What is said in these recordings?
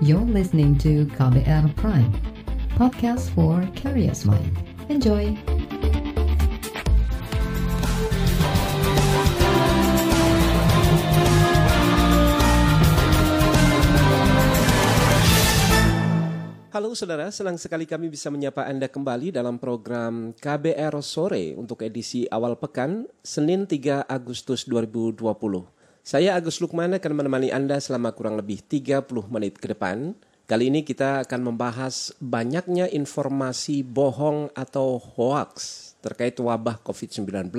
You're listening to KBR Prime, podcast for curious mind. Enjoy! Halo saudara, senang sekali kami bisa menyapa Anda kembali dalam program KBR Sore untuk edisi awal pekan, Senin 3 Agustus 2020. Saya Agus Lukman akan menemani Anda selama kurang lebih 30 menit ke depan. Kali ini kita akan membahas banyaknya informasi bohong atau hoax terkait wabah COVID-19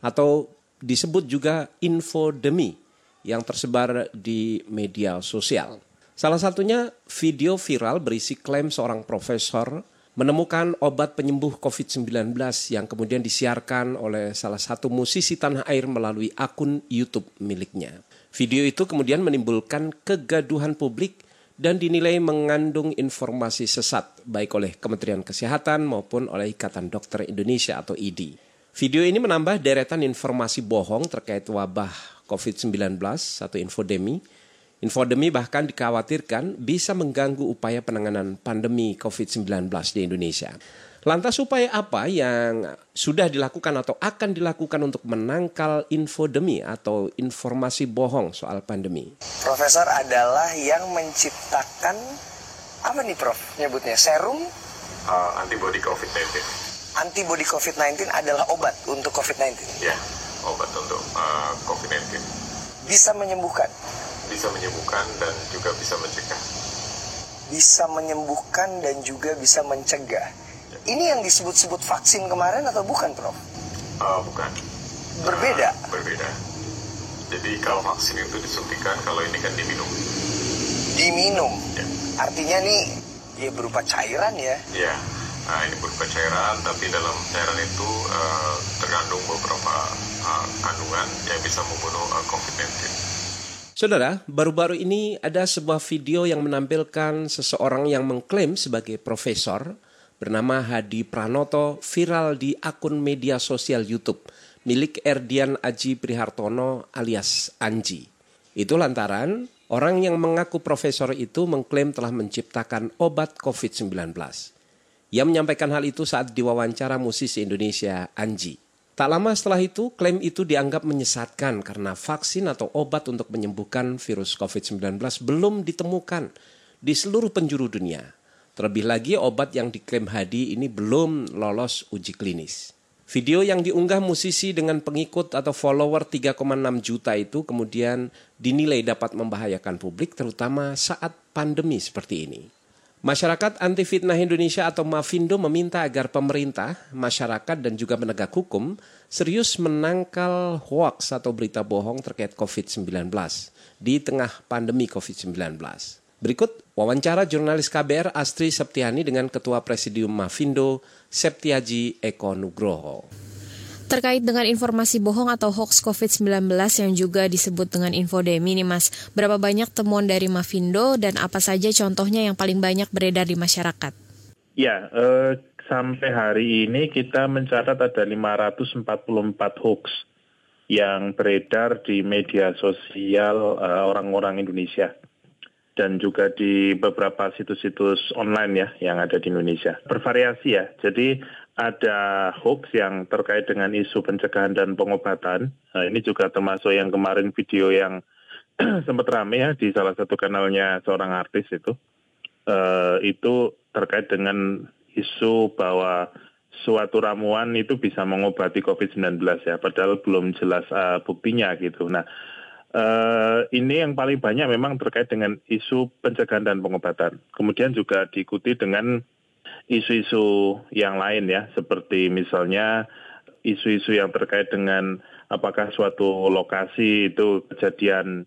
atau disebut juga infodemi yang tersebar di media sosial. Salah satunya video viral berisi klaim seorang profesor menemukan obat penyembuh COVID-19 yang kemudian disiarkan oleh salah satu musisi tanah air melalui akun YouTube miliknya. Video itu kemudian menimbulkan kegaduhan publik dan dinilai mengandung informasi sesat baik oleh Kementerian Kesehatan maupun oleh Ikatan Dokter Indonesia atau IDI. Video ini menambah deretan informasi bohong terkait wabah COVID-19 atau infodemi Infodemi bahkan dikhawatirkan bisa mengganggu upaya penanganan pandemi COVID-19 di Indonesia. Lantas upaya apa yang sudah dilakukan atau akan dilakukan untuk menangkal infodemi atau informasi bohong soal pandemi? Profesor adalah yang menciptakan apa nih Prof? Nyebutnya serum uh, antibody COVID-19. Antibody COVID-19 adalah obat untuk COVID-19. Ya, obat untuk uh, COVID-19. Bisa menyembuhkan bisa menyembuhkan dan juga bisa mencegah. Bisa menyembuhkan dan juga bisa mencegah. Ya. Ini yang disebut-sebut vaksin kemarin atau bukan, Prof? Uh, bukan. Berbeda. Uh, berbeda. Jadi kalau vaksin itu disuntikan, kalau ini kan diminum. Diminum. Ya. Artinya nih ya berupa cairan ya? Ya. Nah, ini berupa cairan, tapi dalam cairan itu uh, terkandung beberapa uh, kandungan yang bisa membunuh uh, COVID-19. Saudara, baru-baru ini ada sebuah video yang menampilkan seseorang yang mengklaim sebagai profesor bernama Hadi Pranoto viral di akun media sosial YouTube milik Erdian Aji Prihartono alias Anji. Itu lantaran orang yang mengaku profesor itu mengklaim telah menciptakan obat COVID-19. Ia menyampaikan hal itu saat diwawancara musisi Indonesia Anji. Tak lama setelah itu, klaim itu dianggap menyesatkan karena vaksin atau obat untuk menyembuhkan virus COVID-19 belum ditemukan di seluruh penjuru dunia. Terlebih lagi obat yang diklaim Hadi ini belum lolos uji klinis. Video yang diunggah musisi dengan pengikut atau follower 3,6 juta itu kemudian dinilai dapat membahayakan publik terutama saat pandemi seperti ini. Masyarakat Anti Fitnah Indonesia atau Mafindo meminta agar pemerintah, masyarakat dan juga penegak hukum serius menangkal hoaks atau berita bohong terkait COVID-19 di tengah pandemi COVID-19. Berikut wawancara jurnalis KBR Astri Septiani dengan Ketua Presidium Mafindo, Septiaji Eko Nugroho. Terkait dengan informasi bohong atau hoax COVID-19 yang juga disebut dengan infodemi nih Mas, berapa banyak temuan dari Mavindo dan apa saja contohnya yang paling banyak beredar di masyarakat? Ya, eh, sampai hari ini kita mencatat ada 544 hoax yang beredar di media sosial eh, orang-orang Indonesia dan juga di beberapa situs-situs online ya yang ada di Indonesia. Bervariasi ya. Jadi ada hoax yang terkait dengan isu pencegahan dan pengobatan. Nah, ini juga termasuk yang kemarin video yang sempat rame ya di salah satu kanalnya seorang artis itu. Uh, itu terkait dengan isu bahwa suatu ramuan itu bisa mengobati COVID-19 ya, padahal belum jelas uh, buktinya gitu. Nah, uh, ini yang paling banyak memang terkait dengan isu pencegahan dan pengobatan. Kemudian juga diikuti dengan isu-isu yang lain ya, seperti misalnya isu-isu yang terkait dengan apakah suatu lokasi itu kejadian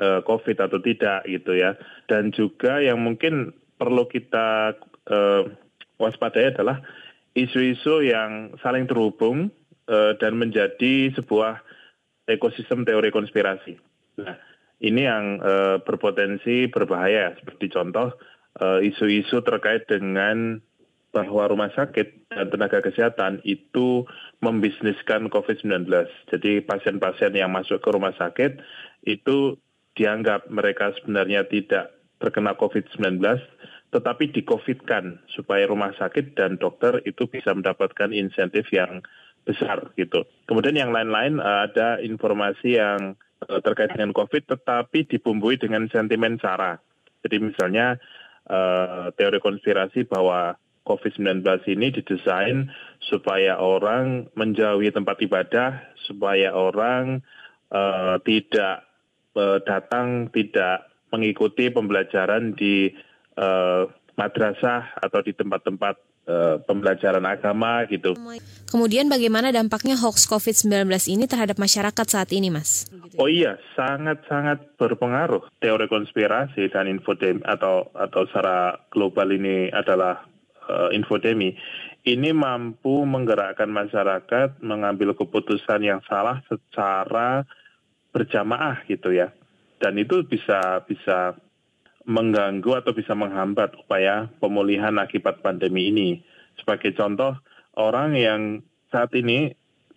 uh, COVID atau tidak gitu ya. Dan juga yang mungkin perlu kita uh, waspadai adalah isu-isu yang saling terhubung uh, dan menjadi sebuah ekosistem teori konspirasi. Nah, ini yang uh, berpotensi berbahaya seperti contoh isu-isu terkait dengan bahwa rumah sakit dan tenaga kesehatan itu membisniskan COVID-19. Jadi pasien-pasien yang masuk ke rumah sakit itu dianggap mereka sebenarnya tidak terkena COVID-19 tetapi di-COVID-kan supaya rumah sakit dan dokter itu bisa mendapatkan insentif yang besar gitu. Kemudian yang lain-lain uh, ada informasi yang uh, terkait dengan COVID tetapi dibumbui dengan sentimen sara. Jadi misalnya uh, teori konspirasi bahwa COVID-19 ini didesain supaya orang menjauhi tempat ibadah, supaya orang uh, tidak uh, datang, tidak mengikuti pembelajaran di uh, madrasah atau di tempat-tempat uh, pembelajaran agama gitu. Kemudian bagaimana dampaknya hoax COVID-19 ini terhadap masyarakat saat ini, Mas? Oh iya, sangat-sangat berpengaruh. Teori konspirasi dan infodemi atau atau secara global ini adalah uh, infodemi. Ini mampu menggerakkan masyarakat mengambil keputusan yang salah secara berjamaah gitu ya dan itu bisa bisa mengganggu atau bisa menghambat upaya pemulihan akibat pandemi ini. Sebagai contoh, orang yang saat ini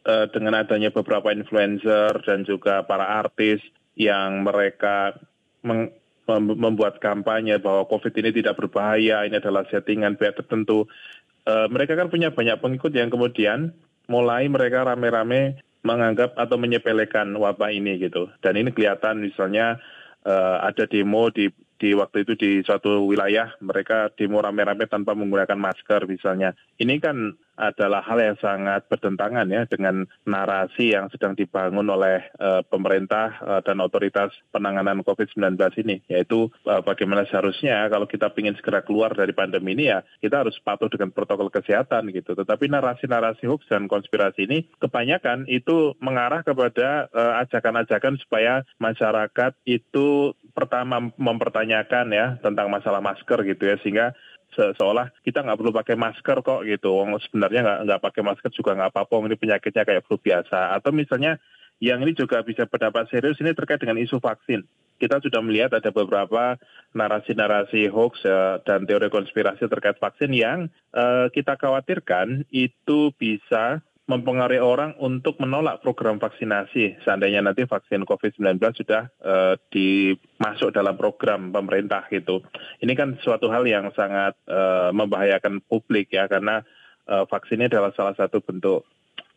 uh, dengan adanya beberapa influencer dan juga para artis yang mereka membuat kampanye bahwa COVID ini tidak berbahaya, ini adalah settingan pihak tertentu. Uh, mereka kan punya banyak pengikut yang kemudian mulai mereka rame-rame menganggap atau menyepelekan wabah ini gitu. Dan ini kelihatan misalnya uh, ada demo di di waktu itu di suatu wilayah mereka demo rame-rame tanpa menggunakan masker misalnya. Ini kan adalah hal yang sangat bertentangan ya dengan narasi yang sedang dibangun oleh uh, pemerintah uh, dan otoritas penanganan COVID-19 ini, yaitu uh, bagaimana seharusnya kalau kita ingin segera keluar dari pandemi ini ya kita harus patuh dengan protokol kesehatan gitu. Tetapi narasi-narasi hoax dan konspirasi ini kebanyakan itu mengarah kepada ajakan-ajakan supaya masyarakat itu pertama mempertanyakan ya tentang masalah masker gitu ya sehingga se seolah kita nggak perlu pakai masker kok gitu. Wong sebenarnya nggak nggak pakai masker juga nggak apa-apa. Ini penyakitnya kayak flu biasa. Atau misalnya yang ini juga bisa berdampak serius ini terkait dengan isu vaksin. Kita sudah melihat ada beberapa narasi-narasi hoax ya, dan teori konspirasi terkait vaksin yang uh, kita khawatirkan itu bisa mempengaruhi orang untuk menolak program vaksinasi seandainya nanti vaksin COVID-19 sudah uh, dimasuk dalam program pemerintah gitu. Ini kan suatu hal yang sangat uh, membahayakan publik ya karena uh, vaksin ini adalah salah satu bentuk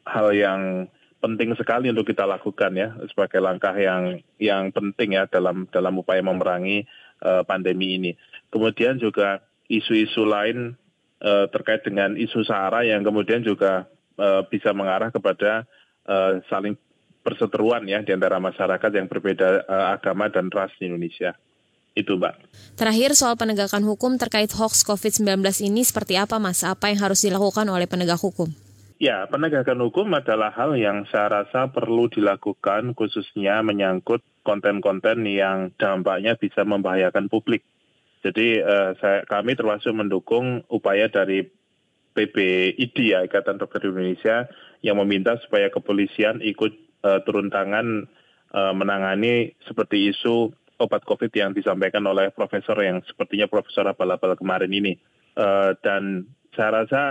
hal yang penting sekali untuk kita lakukan ya sebagai langkah yang yang penting ya dalam dalam upaya memerangi uh, pandemi ini. Kemudian juga isu-isu lain terkait dengan isu sara yang kemudian juga uh, bisa mengarah kepada uh, saling perseteruan ya di antara masyarakat yang berbeda uh, agama dan ras di Indonesia. Itu, Mbak. Terakhir soal penegakan hukum terkait hoax COVID-19 ini seperti apa, Mas? Apa yang harus dilakukan oleh penegak hukum? Ya, penegakan hukum adalah hal yang saya rasa perlu dilakukan khususnya menyangkut konten-konten yang dampaknya bisa membahayakan publik. Jadi eh, saya, kami termasuk mendukung upaya dari PBID ya Ikatan Dokter Indonesia yang meminta supaya kepolisian ikut uh, turun tangan uh, menangani seperti isu obat COVID yang disampaikan oleh profesor yang sepertinya Profesor Abal-Abal kemarin ini. Uh, dan saya rasa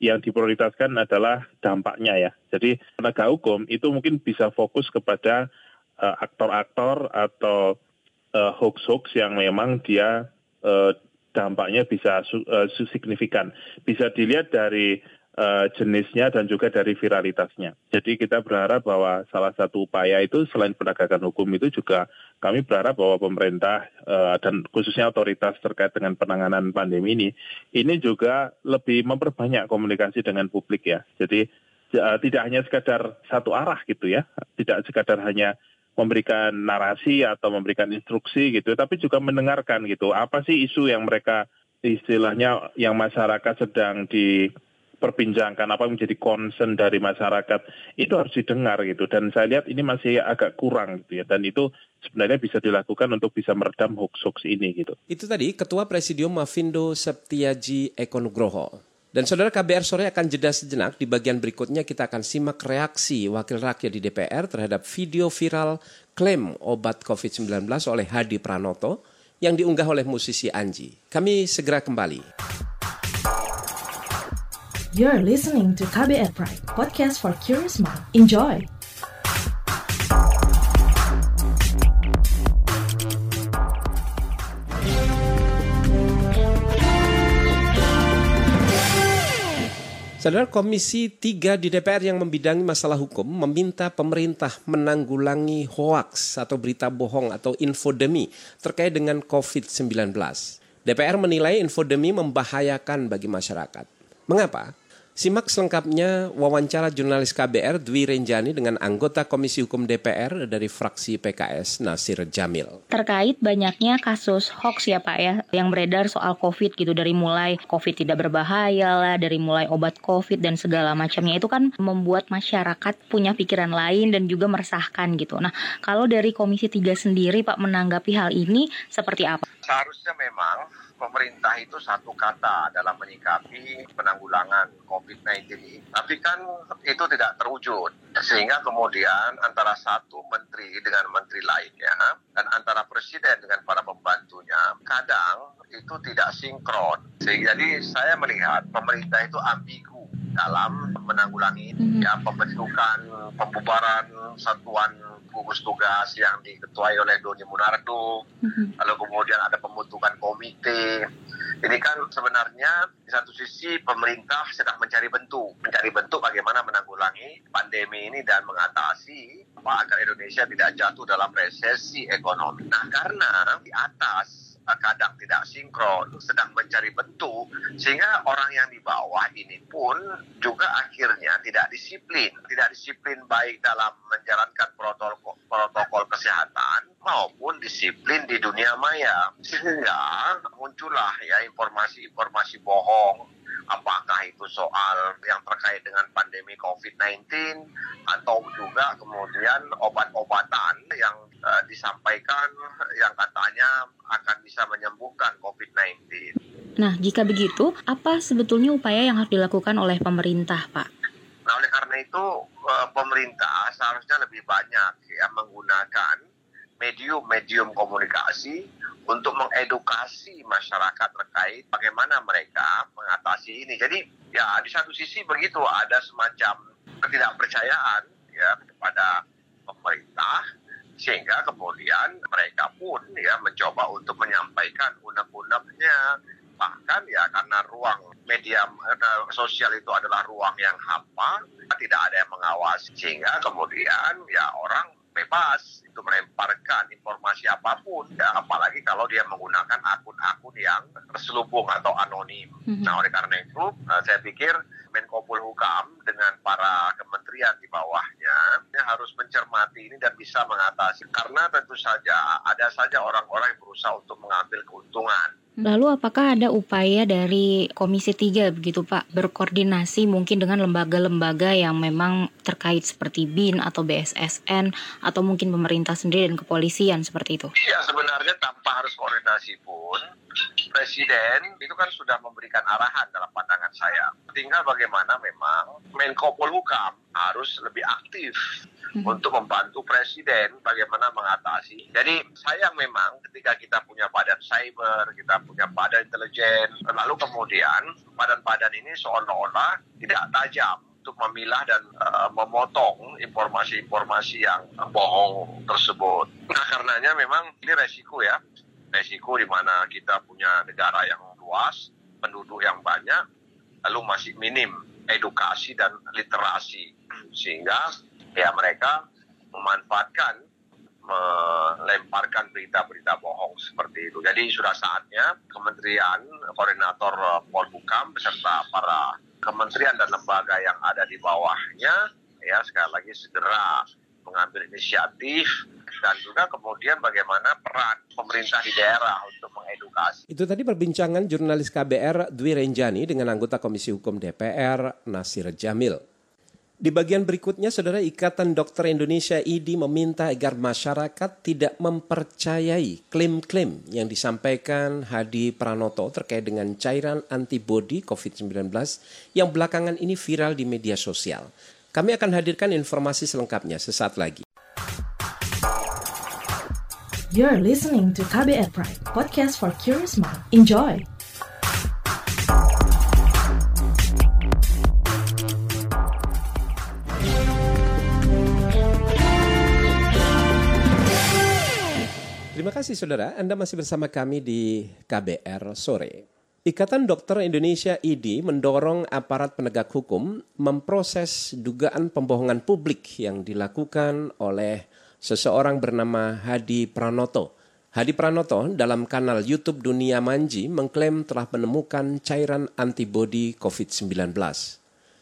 yang diprioritaskan adalah dampaknya ya. Jadi penegak hukum itu mungkin bisa fokus kepada aktor-aktor uh, atau uh, hoax-hoax yang memang dia uh, dampaknya bisa uh, signifikan. Bisa dilihat dari uh, jenisnya dan juga dari viralitasnya. Jadi kita berharap bahwa salah satu upaya itu selain penegakan hukum itu juga kami berharap bahwa pemerintah uh, dan khususnya otoritas terkait dengan penanganan pandemi ini ini juga lebih memperbanyak komunikasi dengan publik ya. Jadi tidak hanya sekadar satu arah gitu ya, tidak sekadar hanya memberikan narasi atau memberikan instruksi gitu, tapi juga mendengarkan gitu. Apa sih isu yang mereka istilahnya yang masyarakat sedang diperbincangkan, apa menjadi concern dari masyarakat itu harus didengar gitu. Dan saya lihat ini masih agak kurang gitu ya. Dan itu sebenarnya bisa dilakukan untuk bisa meredam hoax-hoax ini gitu. Itu tadi Ketua Presidium Mavindo Septiaji Ekonugroho. Dan saudara KBR sore akan jeda sejenak. Di bagian berikutnya kita akan simak reaksi wakil rakyat di DPR terhadap video viral klaim obat COVID-19 oleh Hadi Pranoto yang diunggah oleh musisi Anji. Kami segera kembali. You're listening to KBR Pride, podcast for curious mind. Enjoy! Saudara Komisi 3 di DPR yang membidangi masalah hukum meminta pemerintah menanggulangi hoaks atau berita bohong atau infodemi terkait dengan COVID-19. DPR menilai infodemi membahayakan bagi masyarakat. Mengapa? Simak selengkapnya wawancara jurnalis KBR Dwi Renjani dengan anggota Komisi Hukum DPR dari fraksi PKS Nasir Jamil. Terkait banyaknya kasus hoax ya Pak ya, yang beredar soal COVID gitu dari mulai COVID tidak berbahaya lah, dari mulai obat COVID dan segala macamnya itu kan membuat masyarakat punya pikiran lain dan juga meresahkan gitu. Nah, kalau dari Komisi 3 sendiri Pak menanggapi hal ini seperti apa? Seharusnya memang pemerintah itu satu kata dalam menyikapi penanggulangan COVID-19 ini. Tapi kan itu tidak terwujud. Sehingga kemudian antara satu menteri dengan menteri lainnya dan antara presiden dengan para pembantunya kadang itu tidak sinkron. Jadi saya melihat pemerintah itu ambigu dalam menanggulangi mm-hmm. ya pembentukan pembubaran satuan gugus tugas yang diketuai oleh Doni Munardo, mm-hmm. lalu kemudian ada pembentukan komite. Ini kan sebenarnya di satu sisi pemerintah sedang mencari bentuk, mencari bentuk bagaimana menanggulangi pandemi ini dan mengatasi apa agar Indonesia tidak jatuh dalam resesi ekonomi. Nah, karena di atas kadang tidak sinkron, sedang mencari bentuk, sehingga orang yang di bawah ini pun juga akhirnya tidak disiplin, tidak disiplin baik dalam menjalankan protokol, protokol kesehatan maupun disiplin di dunia maya, sehingga muncullah ya informasi-informasi bohong apakah itu soal yang terkait dengan pandemi COVID-19 atau juga kemudian obat-obatan yang uh, disampaikan yang katanya akan bisa menyembuhkan COVID-19. Nah, jika begitu, apa sebetulnya upaya yang harus dilakukan oleh pemerintah, Pak? Nah, oleh karena itu uh, pemerintah seharusnya lebih banyak ya menggunakan medium-medium komunikasi untuk mengedukasi masyarakat terkait bagaimana mereka mengatasi ini. Jadi ya di satu sisi begitu ada semacam ketidakpercayaan ya kepada pemerintah sehingga kemudian mereka pun ya mencoba untuk menyampaikan unek-uneknya bahkan ya karena ruang media sosial itu adalah ruang yang hampa tidak ada yang mengawasi sehingga kemudian ya orang bebas itu melemparkan informasi apa pun ya apalagi kalau dia menggunakan akun-akun yang terselubung atau anonim. Mm-hmm. Nah oleh karena itu uh, saya pikir Menko Polhukam dengan para kementerian di bawahnya ya, harus mencermati ini dan bisa mengatasi karena tentu saja ada saja orang-orang yang berusaha untuk mengambil keuntungan Lalu apakah ada upaya dari Komisi 3 begitu Pak berkoordinasi mungkin dengan lembaga-lembaga yang memang terkait seperti BIN atau BSSN atau mungkin pemerintah sendiri dan kepolisian seperti itu? Ya sebenarnya tanpa harus koordinasi pun Presiden itu kan sudah memberikan arahan dalam pandangan saya. Tinggal bagaimana memang Menko Polhukam harus lebih aktif hmm. untuk membantu presiden bagaimana mengatasi. Jadi sayang memang ketika kita punya badan cyber, kita punya badan intelijen, lalu kemudian badan-badan ini seolah-olah tidak tajam untuk memilah dan uh, memotong informasi-informasi yang bohong tersebut. Nah, karenanya memang ini resiko ya, resiko di mana kita punya negara yang luas, penduduk yang banyak, lalu masih minim edukasi dan literasi sehingga ya mereka memanfaatkan melemparkan berita-berita bohong seperti itu. Jadi sudah saatnya Kementerian Koordinator Polhukam beserta para kementerian dan lembaga yang ada di bawahnya ya sekali lagi segera mengambil inisiatif dan juga kemudian bagaimana peran pemerintah di daerah untuk mengedukasi. Itu tadi perbincangan jurnalis KBR Dwi Renjani dengan anggota Komisi Hukum DPR Nasir Jamil. Di bagian berikutnya, Saudara Ikatan Dokter Indonesia IDI meminta agar masyarakat tidak mempercayai klaim-klaim yang disampaikan Hadi Pranoto terkait dengan cairan antibodi COVID-19 yang belakangan ini viral di media sosial. Kami akan hadirkan informasi selengkapnya sesaat lagi. You're listening to KBR Pride, podcast for curious mind. Enjoy! Terima kasih saudara, Anda masih bersama kami di KBR Sore. Ikatan Dokter Indonesia IDI mendorong aparat penegak hukum memproses dugaan pembohongan publik yang dilakukan oleh seseorang bernama Hadi Pranoto. Hadi Pranoto dalam kanal YouTube Dunia Manji mengklaim telah menemukan cairan antibodi COVID-19.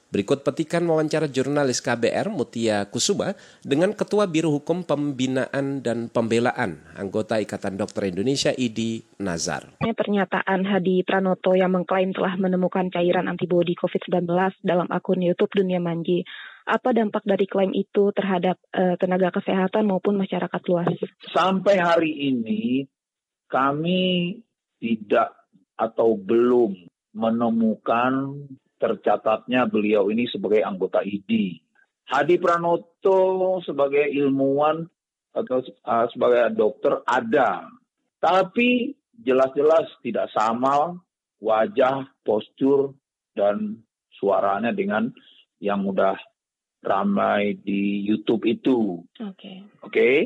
Berikut petikan wawancara jurnalis KBR Mutia Kusuma dengan Ketua Biro Hukum Pembinaan dan Pembelaan anggota Ikatan Dokter Indonesia IDI Nazar. Pernyataan Hadi Pranoto yang mengklaim telah menemukan cairan antibodi COVID-19 dalam akun YouTube Dunia Manji. Apa dampak dari klaim itu terhadap uh, tenaga kesehatan maupun masyarakat luas? Sampai hari ini kami tidak atau belum menemukan tercatatnya beliau ini sebagai anggota ID. Hadi Pranoto sebagai ilmuwan atau uh, sebagai dokter ada, tapi jelas-jelas tidak sama wajah, postur, dan suaranya dengan yang mudah ramai di YouTube itu. Oke. Okay. Oke. Okay?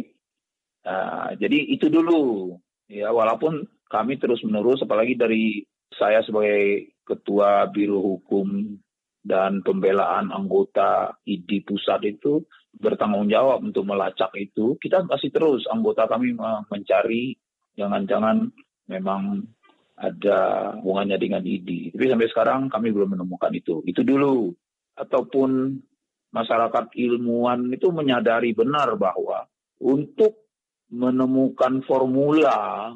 Uh, jadi itu dulu. Ya, walaupun kami terus menerus, apalagi dari saya sebagai Ketua Biro Hukum dan Pembelaan anggota ID pusat itu bertanggung jawab untuk melacak itu. Kita masih terus anggota kami mencari jangan-jangan memang ada hubungannya dengan ID. Tapi sampai sekarang kami belum menemukan itu. Itu dulu. Ataupun masyarakat ilmuwan itu menyadari benar bahwa untuk menemukan formula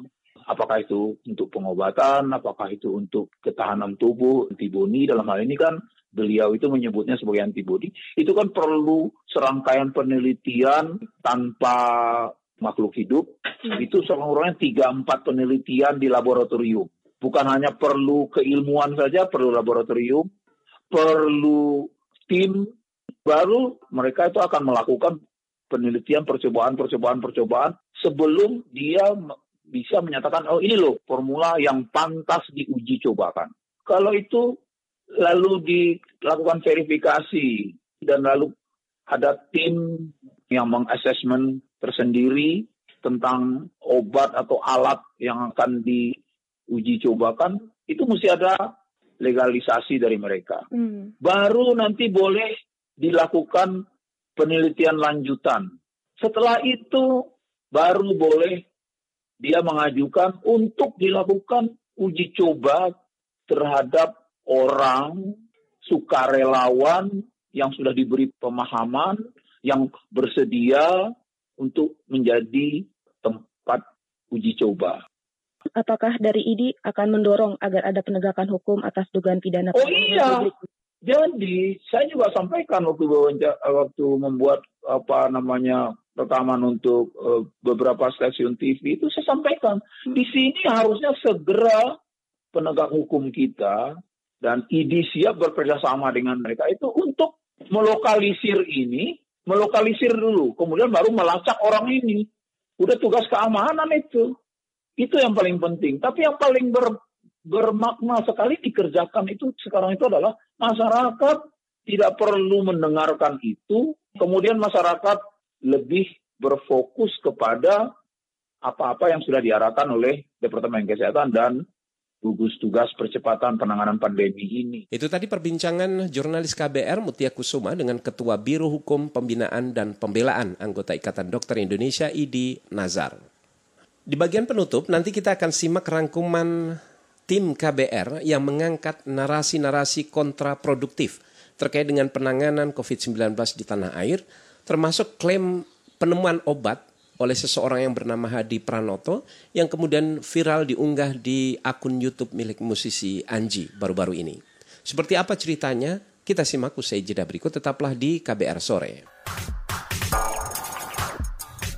apakah itu untuk pengobatan, apakah itu untuk ketahanan tubuh, antibodi dalam hal ini kan beliau itu menyebutnya sebagai antibodi. Itu kan perlu serangkaian penelitian tanpa makhluk hidup. Hmm. Itu seorang tiga empat penelitian di laboratorium. Bukan hanya perlu keilmuan saja, perlu laboratorium, perlu tim, baru mereka itu akan melakukan penelitian, percobaan, percobaan, percobaan sebelum dia bisa menyatakan oh ini loh formula yang pantas diuji cobakan. Kalau itu lalu dilakukan verifikasi dan lalu ada tim yang mengassessment tersendiri tentang obat atau alat yang akan diuji cobakan, itu mesti ada legalisasi dari mereka. Hmm. Baru nanti boleh dilakukan penelitian lanjutan. Setelah itu baru boleh dia mengajukan untuk dilakukan uji coba terhadap orang sukarelawan yang sudah diberi pemahaman, yang bersedia untuk menjadi tempat uji coba. Apakah dari IDI akan mendorong agar ada penegakan hukum atas dugaan pidana? Oh iya, jadi saya juga sampaikan waktu waktu membuat apa namanya rekaman untuk uh, beberapa stasiun TV itu saya sampaikan di sini harusnya segera penegak hukum kita dan ID siap bekerjasama dengan mereka itu untuk melokalisir ini, melokalisir dulu, kemudian baru melacak orang ini. Udah tugas keamanan itu. Itu yang paling penting. Tapi yang paling ber, bermakna sekali dikerjakan itu sekarang itu adalah masyarakat tidak perlu mendengarkan itu, kemudian masyarakat lebih berfokus kepada apa-apa yang sudah diarahkan oleh Departemen Kesehatan dan gugus tugas percepatan penanganan pandemi ini. Itu tadi perbincangan jurnalis KBR Mutia Kusuma dengan Ketua Biro Hukum Pembinaan dan Pembelaan anggota Ikatan Dokter Indonesia IDI Nazar. Di bagian penutup nanti kita akan simak rangkuman tim KBR yang mengangkat narasi-narasi kontraproduktif terkait dengan penanganan COVID-19 di tanah air, termasuk klaim penemuan obat oleh seseorang yang bernama Hadi Pranoto yang kemudian viral diunggah di akun YouTube milik musisi Anji baru-baru ini. Seperti apa ceritanya? Kita simak usai jeda berikut tetaplah di KBR sore.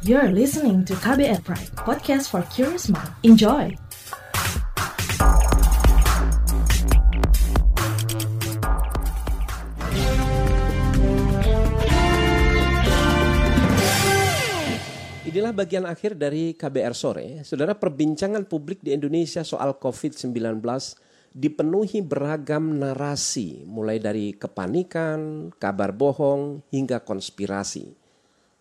You're listening to KBR Pride, podcast for curious mind. Enjoy. Inilah bagian akhir dari KBR sore. Saudara, perbincangan publik di Indonesia soal COVID-19 dipenuhi beragam narasi, mulai dari kepanikan, kabar bohong, hingga konspirasi.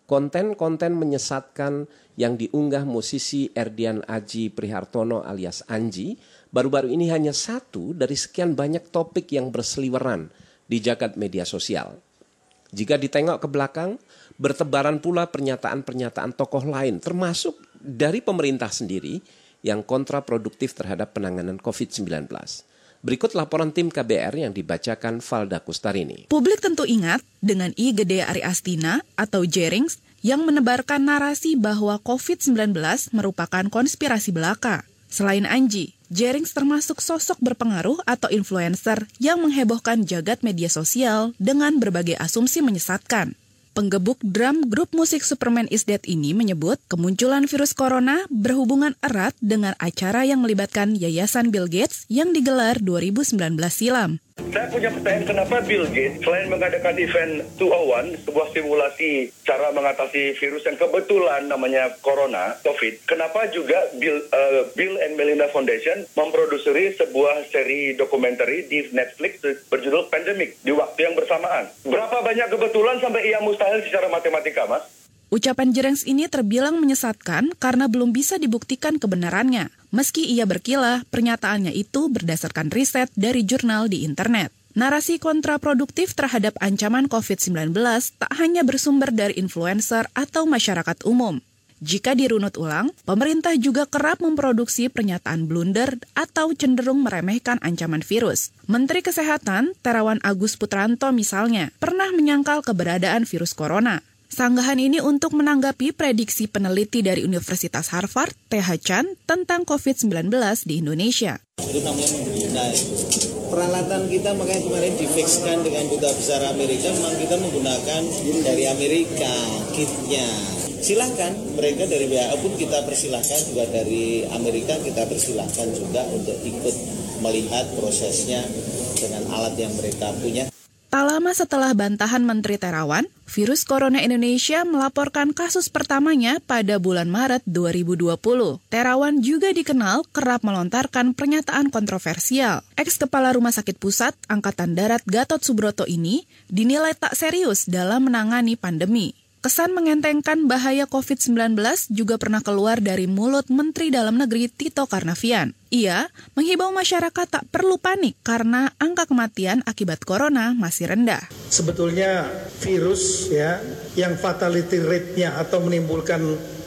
konten-konten menyesatkan yang diunggah musisi Erdian Aji Prihartono alias Anji baru-baru ini hanya satu dari sekian banyak topik yang berseliweran di jagat media sosial. Jika ditengok ke belakang, bertebaran pula pernyataan-pernyataan tokoh lain termasuk dari pemerintah sendiri yang kontraproduktif terhadap penanganan COVID-19. Berikut laporan tim KBR yang dibacakan Valda Kustarini. Publik tentu ingat dengan I Gede Ari Astina atau Jerings yang menebarkan narasi bahwa COVID-19 merupakan konspirasi belaka. Selain Anji, Jerings termasuk sosok berpengaruh atau influencer yang menghebohkan jagat media sosial dengan berbagai asumsi menyesatkan. Penggebuk drum grup musik Superman is Dead ini menyebut kemunculan virus corona berhubungan erat dengan acara yang melibatkan Yayasan Bill Gates yang digelar 2019 silam. Saya punya pertanyaan kenapa Bill Gates selain mengadakan event 201, sebuah simulasi cara mengatasi virus yang kebetulan namanya Corona, COVID, kenapa juga Bill, uh, Bill and Melinda Foundation memproduksi sebuah seri dokumenter di Netflix berjudul Pandemic di waktu yang bersamaan? Berapa banyak kebetulan sampai ia mustahil secara matematika, Mas? Ucapan Jerengs ini terbilang menyesatkan karena belum bisa dibuktikan kebenarannya. Meski ia berkilah, pernyataannya itu berdasarkan riset dari jurnal di internet. Narasi kontraproduktif terhadap ancaman COVID-19 tak hanya bersumber dari influencer atau masyarakat umum. Jika dirunut ulang, pemerintah juga kerap memproduksi pernyataan blunder atau cenderung meremehkan ancaman virus. Menteri Kesehatan, Terawan Agus Putranto misalnya, pernah menyangkal keberadaan virus corona. Sanggahan ini untuk menanggapi prediksi peneliti dari Universitas Harvard, TH Chan, tentang COVID-19 di Indonesia. Itu namanya menghina Peralatan kita makanya kemarin difixkan dengan duta besar Amerika, memang kita menggunakan dari Amerika kitnya. Silahkan, mereka dari WHO pun kita persilahkan, juga dari Amerika kita persilahkan juga untuk ikut melihat prosesnya dengan alat yang mereka punya. Tak lama setelah bantahan Menteri Terawan, virus corona Indonesia melaporkan kasus pertamanya pada bulan Maret 2020. Terawan juga dikenal kerap melontarkan pernyataan kontroversial. Ex-kepala Rumah Sakit Pusat Angkatan Darat Gatot Subroto ini dinilai tak serius dalam menangani pandemi. Kesan mengentengkan bahaya COVID-19 juga pernah keluar dari mulut Menteri Dalam Negeri Tito Karnavian. Ia menghimbau masyarakat tak perlu panik karena angka kematian akibat corona masih rendah. Sebetulnya virus ya yang fatality rate-nya atau menimbulkan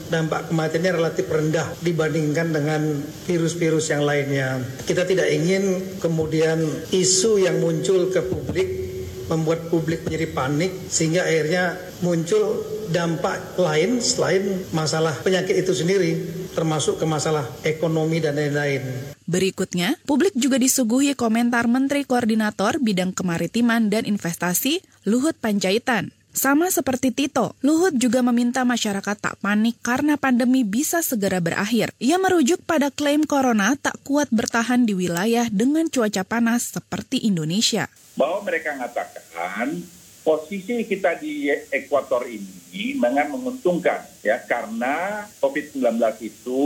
dampak kematiannya relatif rendah dibandingkan dengan virus-virus yang lainnya. Kita tidak ingin kemudian isu yang muncul ke publik membuat publik menjadi panik sehingga akhirnya muncul dampak lain selain masalah penyakit itu sendiri termasuk ke masalah ekonomi dan lain-lain. Berikutnya, publik juga disuguhi komentar Menteri Koordinator Bidang Kemaritiman dan Investasi Luhut Panjaitan. Sama seperti Tito, Luhut juga meminta masyarakat tak panik karena pandemi bisa segera berakhir. Ia merujuk pada klaim corona tak kuat bertahan di wilayah dengan cuaca panas seperti Indonesia. Bahwa mereka mengatakan posisi kita di ekuator ini memang menguntungkan ya karena COVID-19 itu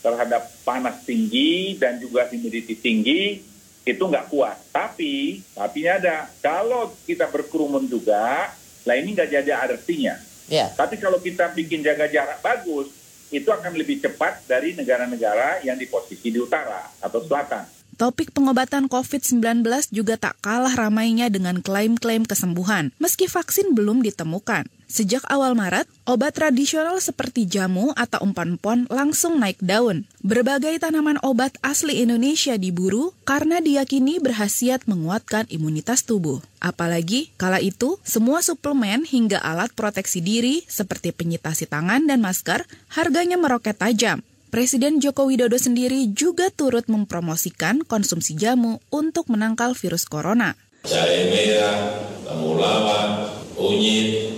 terhadap panas tinggi dan juga humidity tinggi itu nggak kuat. Tapi, tapi ada, kalau kita berkerumun juga, Nah ini nggak jadi artinya. Yeah. Tapi kalau kita bikin jaga jarak bagus, itu akan lebih cepat dari negara-negara yang di posisi di utara atau selatan. Topik pengobatan COVID-19 juga tak kalah ramainya dengan klaim-klaim kesembuhan, meski vaksin belum ditemukan. Sejak awal Maret, obat tradisional seperti jamu atau empon-empon langsung naik daun. Berbagai tanaman obat asli Indonesia diburu karena diyakini berhasiat menguatkan imunitas tubuh. Apalagi, kala itu, semua suplemen hingga alat proteksi diri seperti penyitasi tangan dan masker harganya meroket tajam. Presiden Joko Widodo sendiri juga turut mempromosikan konsumsi jamu untuk menangkal virus corona. Jahe merah, temulawak, kunyit,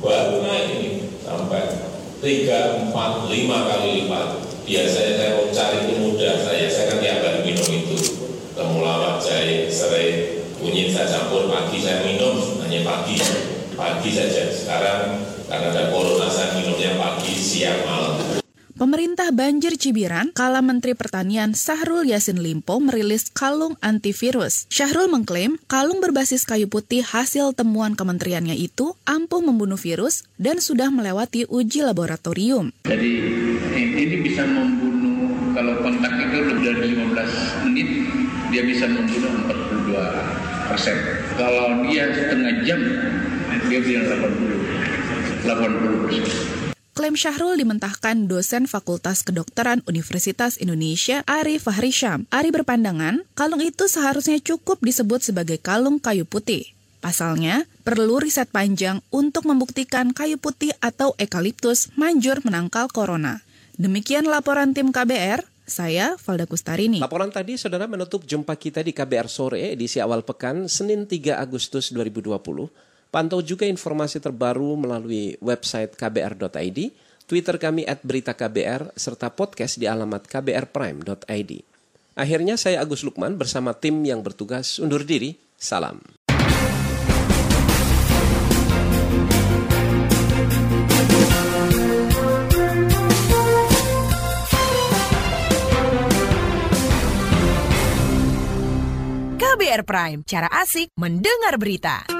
baru naik ini sampai 3, 4, 5 kali lipat. Biasanya saya mau cari itu mudah, saya, saya kan tiap hari minum itu. Temulawak, jahe, serai, kunyit saya campur, pagi saya minum, hanya pagi, pagi saja. Sekarang karena ada corona saya minumnya pagi, siang, malam. Pemerintah Banjir Cibiran, kala Menteri Pertanian Sahrul Yasin Limpo merilis kalung antivirus. Syahrul mengklaim kalung berbasis kayu putih hasil temuan kementeriannya itu ampuh membunuh virus dan sudah melewati uji laboratorium. Jadi ini bisa membunuh kalau kontak itu lebih dari 15 menit dia bisa membunuh 42 persen. Kalau dia setengah jam dia bisa 80 80 persen. Klaim Syahrul dimentahkan dosen Fakultas Kedokteran Universitas Indonesia Ari Fahrisham. Ari berpandangan, kalung itu seharusnya cukup disebut sebagai kalung kayu putih. Pasalnya, perlu riset panjang untuk membuktikan kayu putih atau ekaliptus manjur menangkal corona. Demikian laporan tim KBR, saya Valda Kustarini. Laporan tadi saudara menutup jumpa kita di KBR sore edisi awal pekan Senin 3 Agustus 2020. Pantau juga informasi terbaru melalui website kbr.id, Twitter kami at berita KBR, serta podcast di alamat kbrprime.id. Akhirnya saya Agus Lukman bersama tim yang bertugas undur diri. Salam. KBR Prime, cara asik mendengar berita.